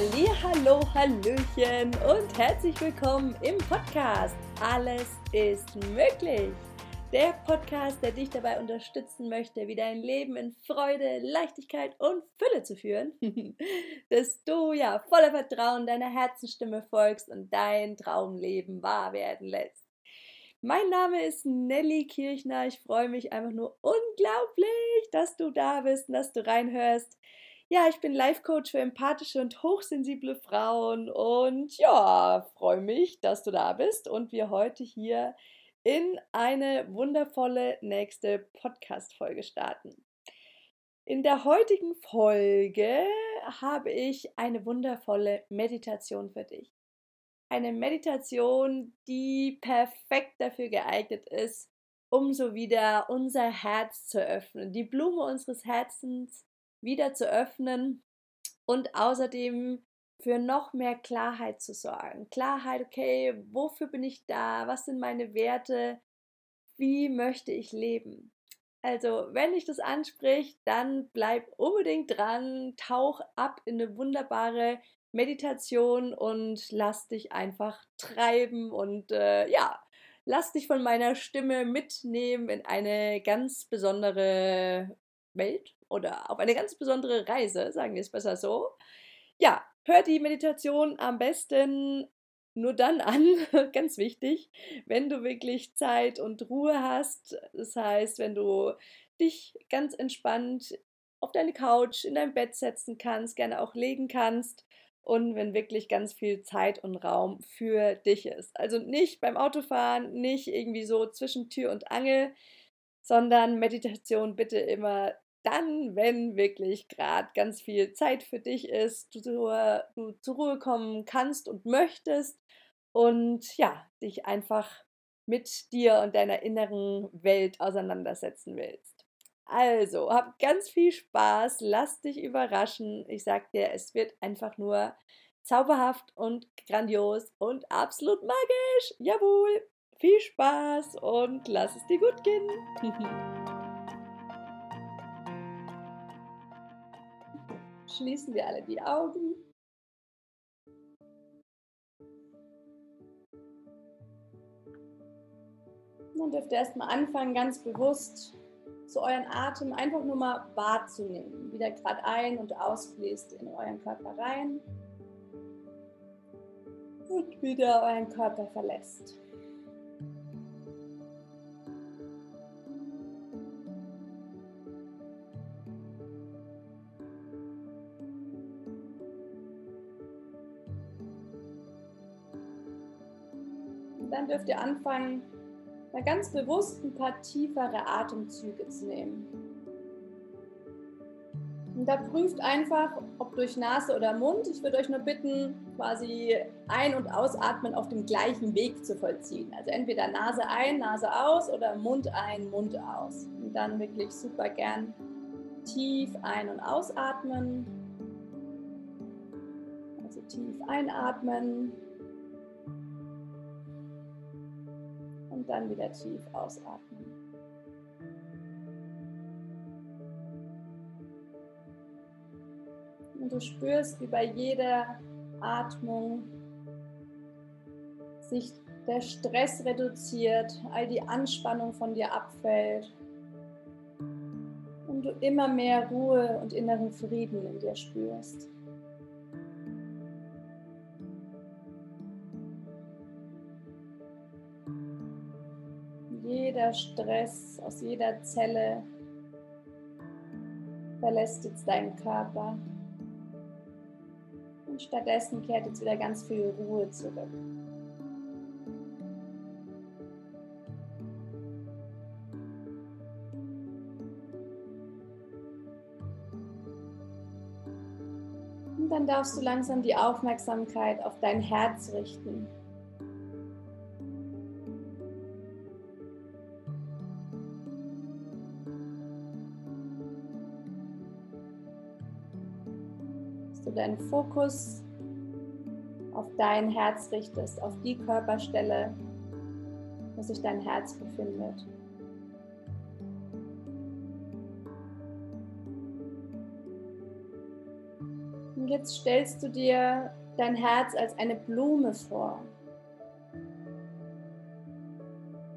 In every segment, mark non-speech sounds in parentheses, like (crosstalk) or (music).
Halli, hallo, hallöchen und herzlich willkommen im Podcast Alles ist möglich. Der Podcast, der dich dabei unterstützen möchte, wie dein Leben in Freude, Leichtigkeit und Fülle zu führen, (laughs) dass du ja voller Vertrauen deiner Herzensstimme folgst und dein Traumleben wahr werden lässt. Mein Name ist Nelly Kirchner. Ich freue mich einfach nur unglaublich, dass du da bist und dass du reinhörst. Ja, ich bin Life-Coach für empathische und hochsensible Frauen und ja, freue mich, dass du da bist und wir heute hier in eine wundervolle nächste Podcast-Folge starten. In der heutigen Folge habe ich eine wundervolle Meditation für dich. Eine Meditation, die perfekt dafür geeignet ist, um so wieder unser Herz zu öffnen, die Blume unseres Herzens wieder zu öffnen und außerdem für noch mehr Klarheit zu sorgen. Klarheit, okay, wofür bin ich da? Was sind meine Werte? Wie möchte ich leben? Also, wenn dich das anspricht, dann bleib unbedingt dran, tauch ab in eine wunderbare Meditation und lass dich einfach treiben und äh, ja, lass dich von meiner Stimme mitnehmen in eine ganz besondere Welt oder auf eine ganz besondere Reise, sagen wir es besser so. Ja, hör die Meditation am besten nur dann an, (laughs) ganz wichtig, wenn du wirklich Zeit und Ruhe hast. Das heißt, wenn du dich ganz entspannt auf deine Couch, in dein Bett setzen kannst, gerne auch legen kannst und wenn wirklich ganz viel Zeit und Raum für dich ist. Also nicht beim Autofahren, nicht irgendwie so zwischen Tür und Angel, sondern Meditation bitte immer dann, wenn wirklich gerade ganz viel Zeit für dich ist, du, du zur Ruhe kommen kannst und möchtest und ja, dich einfach mit dir und deiner inneren Welt auseinandersetzen willst. Also, hab ganz viel Spaß, lass dich überraschen. Ich sag dir, es wird einfach nur zauberhaft und grandios und absolut magisch. Jawohl, viel Spaß und lass es dir gut gehen. (laughs) schließen wir alle die Augen. Dann dürft ihr erstmal anfangen, ganz bewusst zu euren Atem einfach nur mal wahrzunehmen, wie der gerade ein- und ausfließt in euren Körper rein und wieder euren Körper verlässt. Dürft ihr anfangen, mal ganz bewusst ein paar tiefere Atemzüge zu nehmen. Und da prüft einfach, ob durch Nase oder Mund. Ich würde euch nur bitten, quasi ein- und ausatmen auf dem gleichen Weg zu vollziehen. Also entweder Nase ein, Nase aus oder Mund ein, Mund aus. Und dann wirklich super gern tief ein- und ausatmen. Also tief einatmen und dann wieder tief ausatmen. Und du spürst, wie bei jeder Atmung sich der Stress reduziert, all die Anspannung von dir abfällt und du immer mehr Ruhe und inneren Frieden in dir spürst. Jeder Stress, aus jeder Zelle verlässt jetzt deinen Körper. Und stattdessen kehrt jetzt wieder ganz viel Ruhe zurück. Und dann darfst du langsam die Aufmerksamkeit auf dein Herz richten. Deinen Fokus auf dein Herz richtest, auf die Körperstelle, wo sich dein Herz befindet. Und jetzt stellst du dir dein Herz als eine Blume vor.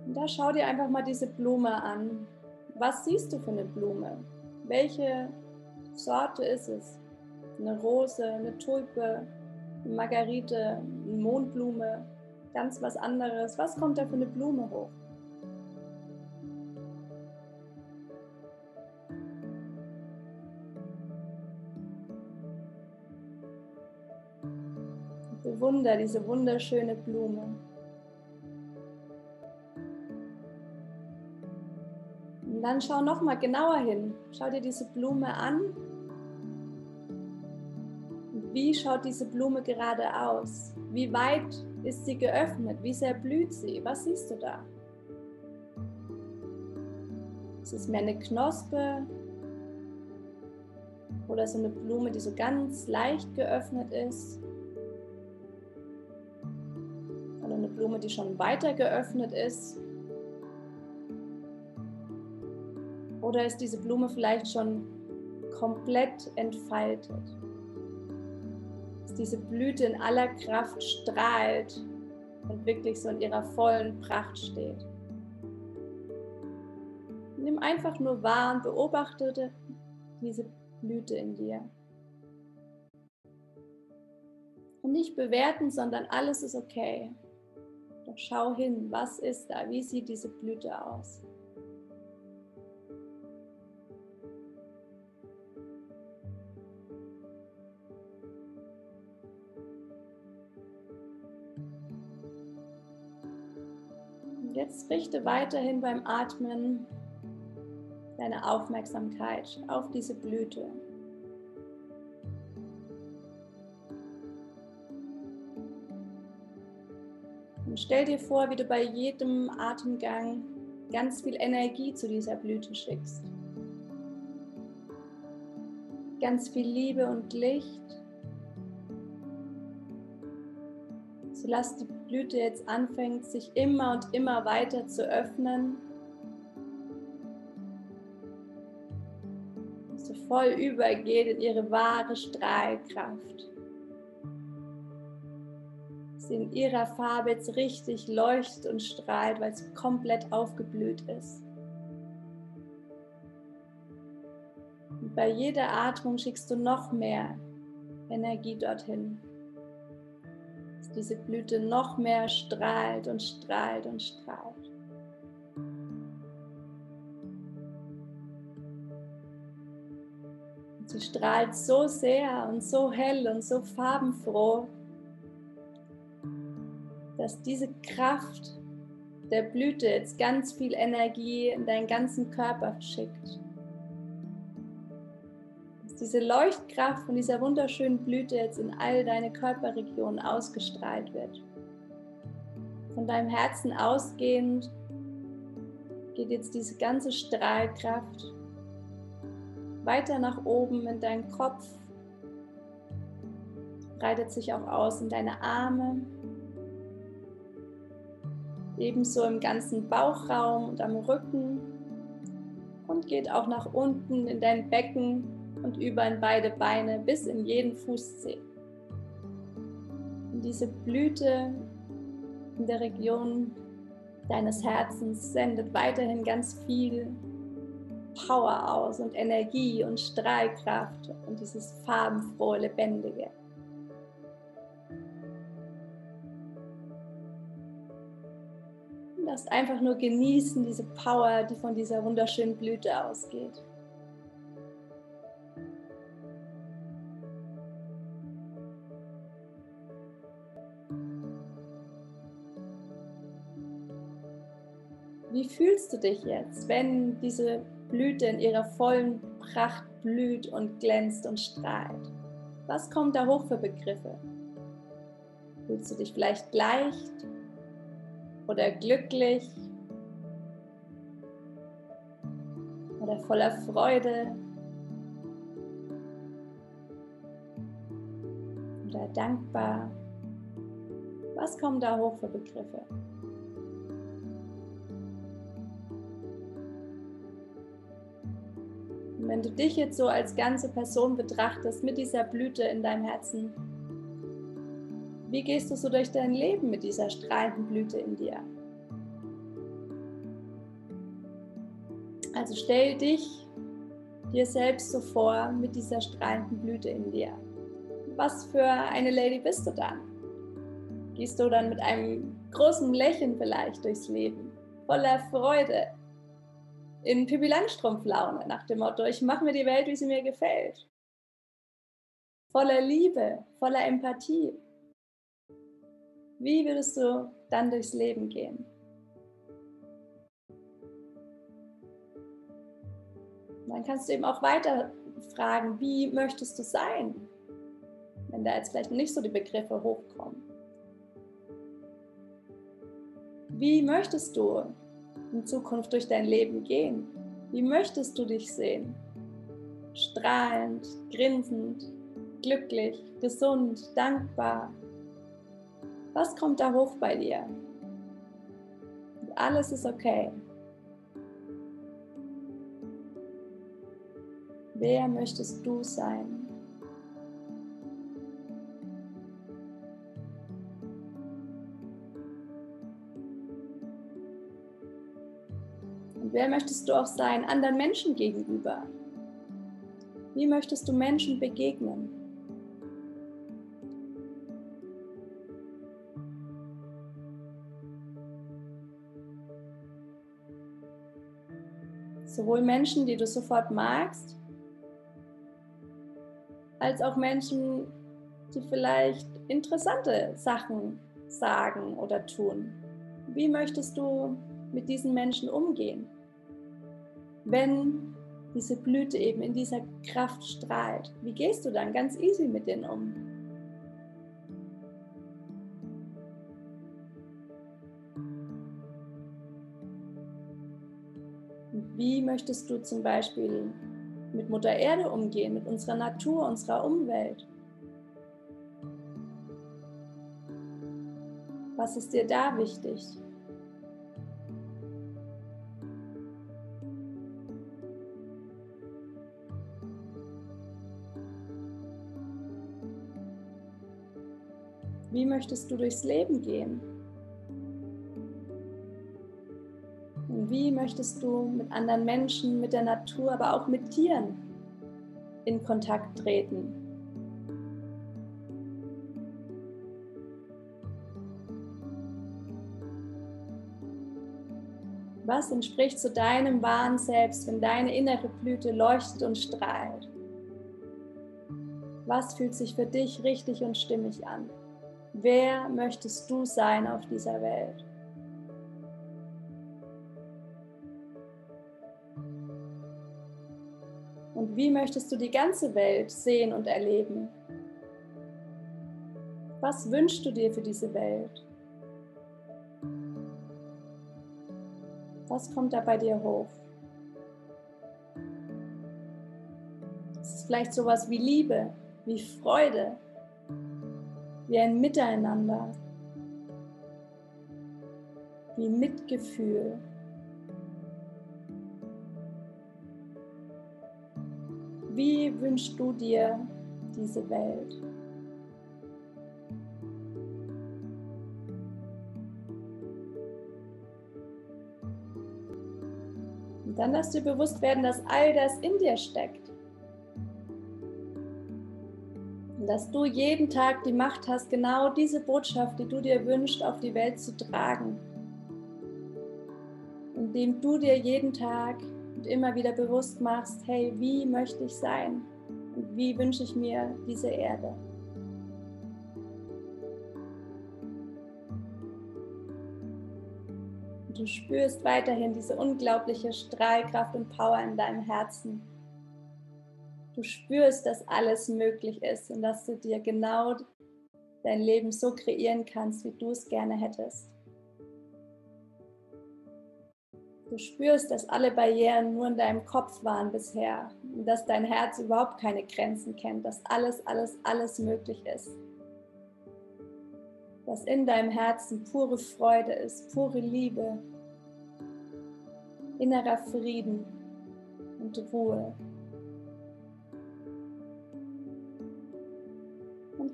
Und da schau dir einfach mal diese Blume an. Was siehst du für eine Blume? Welche Sorte ist es? Eine Rose, eine Tulpe, eine Margarite, eine Mondblume, ganz was anderes. Was kommt da für eine Blume hoch? Bewunder diese wunderschöne Blume. Und dann schau noch mal genauer hin. Schau dir diese Blume an. Wie schaut diese Blume gerade aus? Wie weit ist sie geöffnet? Wie sehr blüht sie? Was siehst du da? Ist es mehr eine Knospe oder so eine Blume, die so ganz leicht geöffnet ist? Oder eine Blume, die schon weiter geöffnet ist? Oder ist diese Blume vielleicht schon komplett entfaltet? Diese Blüte in aller Kraft strahlt und wirklich so in ihrer vollen Pracht steht. Nimm einfach nur wahr und beobachte diese Blüte in dir. Und nicht bewerten, sondern alles ist okay. Doch schau hin, was ist da? Wie sieht diese Blüte aus? Jetzt richte weiterhin beim Atmen deine Aufmerksamkeit auf diese Blüte. Und stell dir vor, wie du bei jedem Atemgang ganz viel Energie zu dieser Blüte schickst. Ganz viel Liebe und Licht. So lass die Blüte jetzt anfängt, sich immer und immer weiter zu öffnen. So voll übergeht in ihre wahre Strahlkraft. Sie in ihrer Farbe jetzt richtig leuchtet und strahlt, weil sie komplett aufgeblüht ist. Und bei jeder Atmung schickst du noch mehr Energie dorthin diese Blüte noch mehr strahlt und strahlt und strahlt. Sie strahlt so sehr und so hell und so farbenfroh, dass diese Kraft der Blüte jetzt ganz viel Energie in deinen ganzen Körper schickt diese Leuchtkraft von dieser wunderschönen Blüte jetzt in all deine Körperregionen ausgestrahlt wird. Von deinem Herzen ausgehend geht jetzt diese ganze Strahlkraft weiter nach oben in deinen Kopf, breitet sich auch aus in deine Arme, ebenso im ganzen Bauchraum und am Rücken und geht auch nach unten in dein Becken und über in beide Beine bis in jeden Fußzeh. Und diese Blüte in der Region deines Herzens sendet weiterhin ganz viel Power aus und Energie und Strahlkraft und dieses farbenfrohe, lebendige. Lass einfach nur genießen diese Power, die von dieser wunderschönen Blüte ausgeht. Fühlst du dich jetzt, wenn diese Blüte in ihrer vollen Pracht blüht und glänzt und strahlt? Was kommt da hoch für Begriffe? Fühlst du dich vielleicht leicht oder glücklich oder voller Freude oder dankbar? Was kommen da hoch für Begriffe? Wenn du dich jetzt so als ganze Person betrachtest mit dieser Blüte in deinem Herzen, wie gehst du so durch dein Leben mit dieser strahlenden Blüte in dir? Also stell dich dir selbst so vor mit dieser strahlenden Blüte in dir. Was für eine Lady bist du dann? Gehst du dann mit einem großen Lächeln vielleicht durchs Leben, voller Freude, in Pippi Langstrumpf-Laune nach dem Motto, ich mache mir die Welt, wie sie mir gefällt. Voller Liebe, voller Empathie. Wie würdest du dann durchs Leben gehen? Dann kannst du eben auch weiter fragen, wie möchtest du sein? Wenn da jetzt vielleicht nicht so die Begriffe hochkommen. Wie möchtest du in Zukunft durch dein Leben gehen? Wie möchtest du dich sehen? Strahlend, grinsend, glücklich, gesund, dankbar. Was kommt da hoch bei dir? Und alles ist okay. Wer möchtest du sein? Wer möchtest du auch sein anderen Menschen gegenüber? Wie möchtest du Menschen begegnen? Sowohl Menschen, die du sofort magst, als auch Menschen, die vielleicht interessante Sachen sagen oder tun. Wie möchtest du mit diesen Menschen umgehen? Wenn diese Blüte eben in dieser Kraft strahlt? Wie gehst du dann ganz easy mit denen um? Wie möchtest du zum Beispiel mit Mutter Erde umgehen, mit unserer Natur, unserer Umwelt? Was ist dir da wichtig? Wie möchtest du durchs Leben gehen? Und wie möchtest du mit anderen Menschen, mit der Natur, aber auch mit Tieren in Kontakt treten? Was entspricht zu deinem wahren Selbst, wenn deine innere Blüte leuchtet und strahlt? Was fühlt sich für dich richtig und stimmig an? Wer möchtest du sein auf dieser Welt? Und wie möchtest du die ganze Welt sehen und erleben? Was wünschst du dir für diese Welt? Was kommt da bei dir hoch? Es ist vielleicht sowas wie Liebe, wie Freude, wie ein Miteinander, wie Mitgefühl. Wie wünschst du dir diese Welt? Und dann lass dir bewusst werden, dass all das in dir steckt. Dass du jeden Tag die Macht hast, genau diese Botschaft, die du dir wünschst, auf die Welt zu tragen. Indem du dir jeden Tag und immer wieder bewusst machst, hey, wie möchte ich sein? Und wie wünsche ich mir diese Erde? Du spürst weiterhin diese unglaubliche Strahlkraft und Power in deinem Herzen du spürst, dass alles möglich ist und dass du dir genau dein Leben so kreieren kannst, wie du es gerne hättest. Du spürst, dass alle Barrieren nur in deinem Kopf waren bisher und dass dein Herz überhaupt keine Grenzen kennt, dass alles, alles, alles möglich ist. Dass in deinem Herzen pure Freude ist, pure Liebe, innerer Frieden und Ruhe.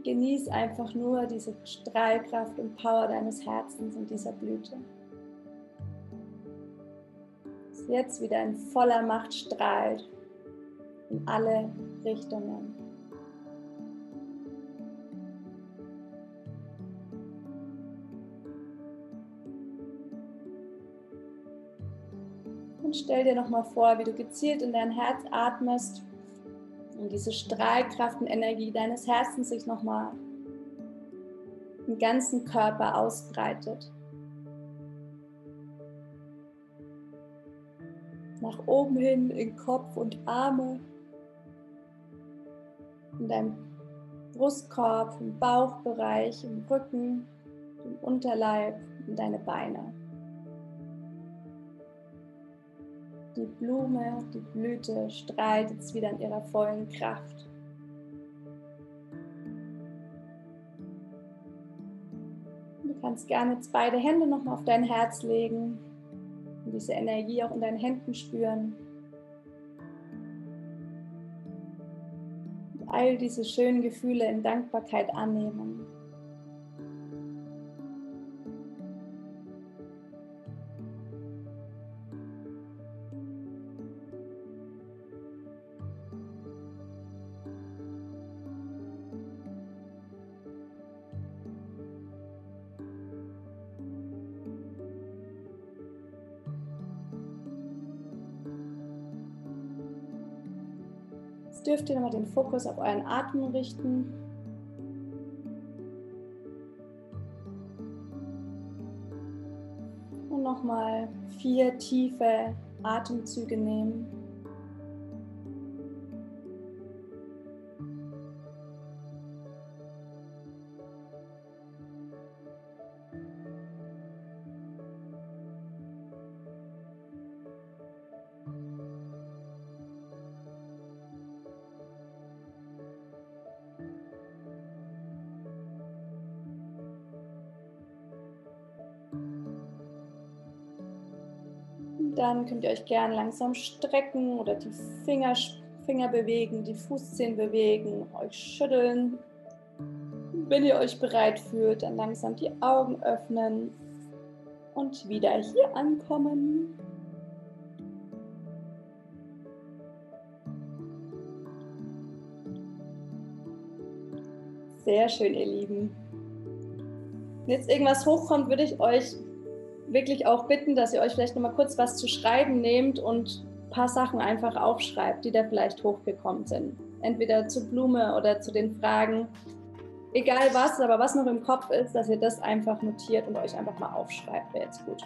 Genieß einfach nur diese Strahlkraft und Power deines Herzens und dieser Blüte. Das jetzt wieder in voller Macht strahlt in alle Richtungen. Und stell dir nochmal vor, wie du gezielt in dein Herz atmest und diese Strahlkraft und Energie deines Herzens sich nochmal im ganzen Körper ausbreitet. Nach oben hin in Kopf und Arme, in deinem Brustkorb, im Bauchbereich, im Rücken, im Unterleib, in deine Beine. Die Blume, die Blüte strahlt jetzt wieder in ihrer vollen Kraft. Du kannst gerne jetzt beide Hände nochmal auf dein Herz legen und diese Energie auch in deinen Händen spüren. Und all diese schönen Gefühle in Dankbarkeit annehmen. Jetzt dürft ihr nochmal den Fokus auf euren Atem richten. Und nochmal vier tiefe Atemzüge nehmen. Dann könnt ihr euch gern langsam strecken oder die Finger, Finger bewegen, die Fußzehen bewegen, euch schütteln. Wenn ihr euch bereit fühlt, dann langsam die Augen öffnen und wieder hier ankommen. Sehr schön, ihr Lieben. Wenn jetzt irgendwas hochkommt, würde ich euch wirklich auch bitten, dass ihr euch vielleicht noch mal kurz was zu schreiben nehmt und ein paar Sachen einfach aufschreibt, die da vielleicht hochgekommen sind. Entweder zur Blume oder zu den Fragen. Egal was, aber was noch im Kopf ist, dass ihr das einfach notiert und euch einfach mal aufschreibt, wäre jetzt gut.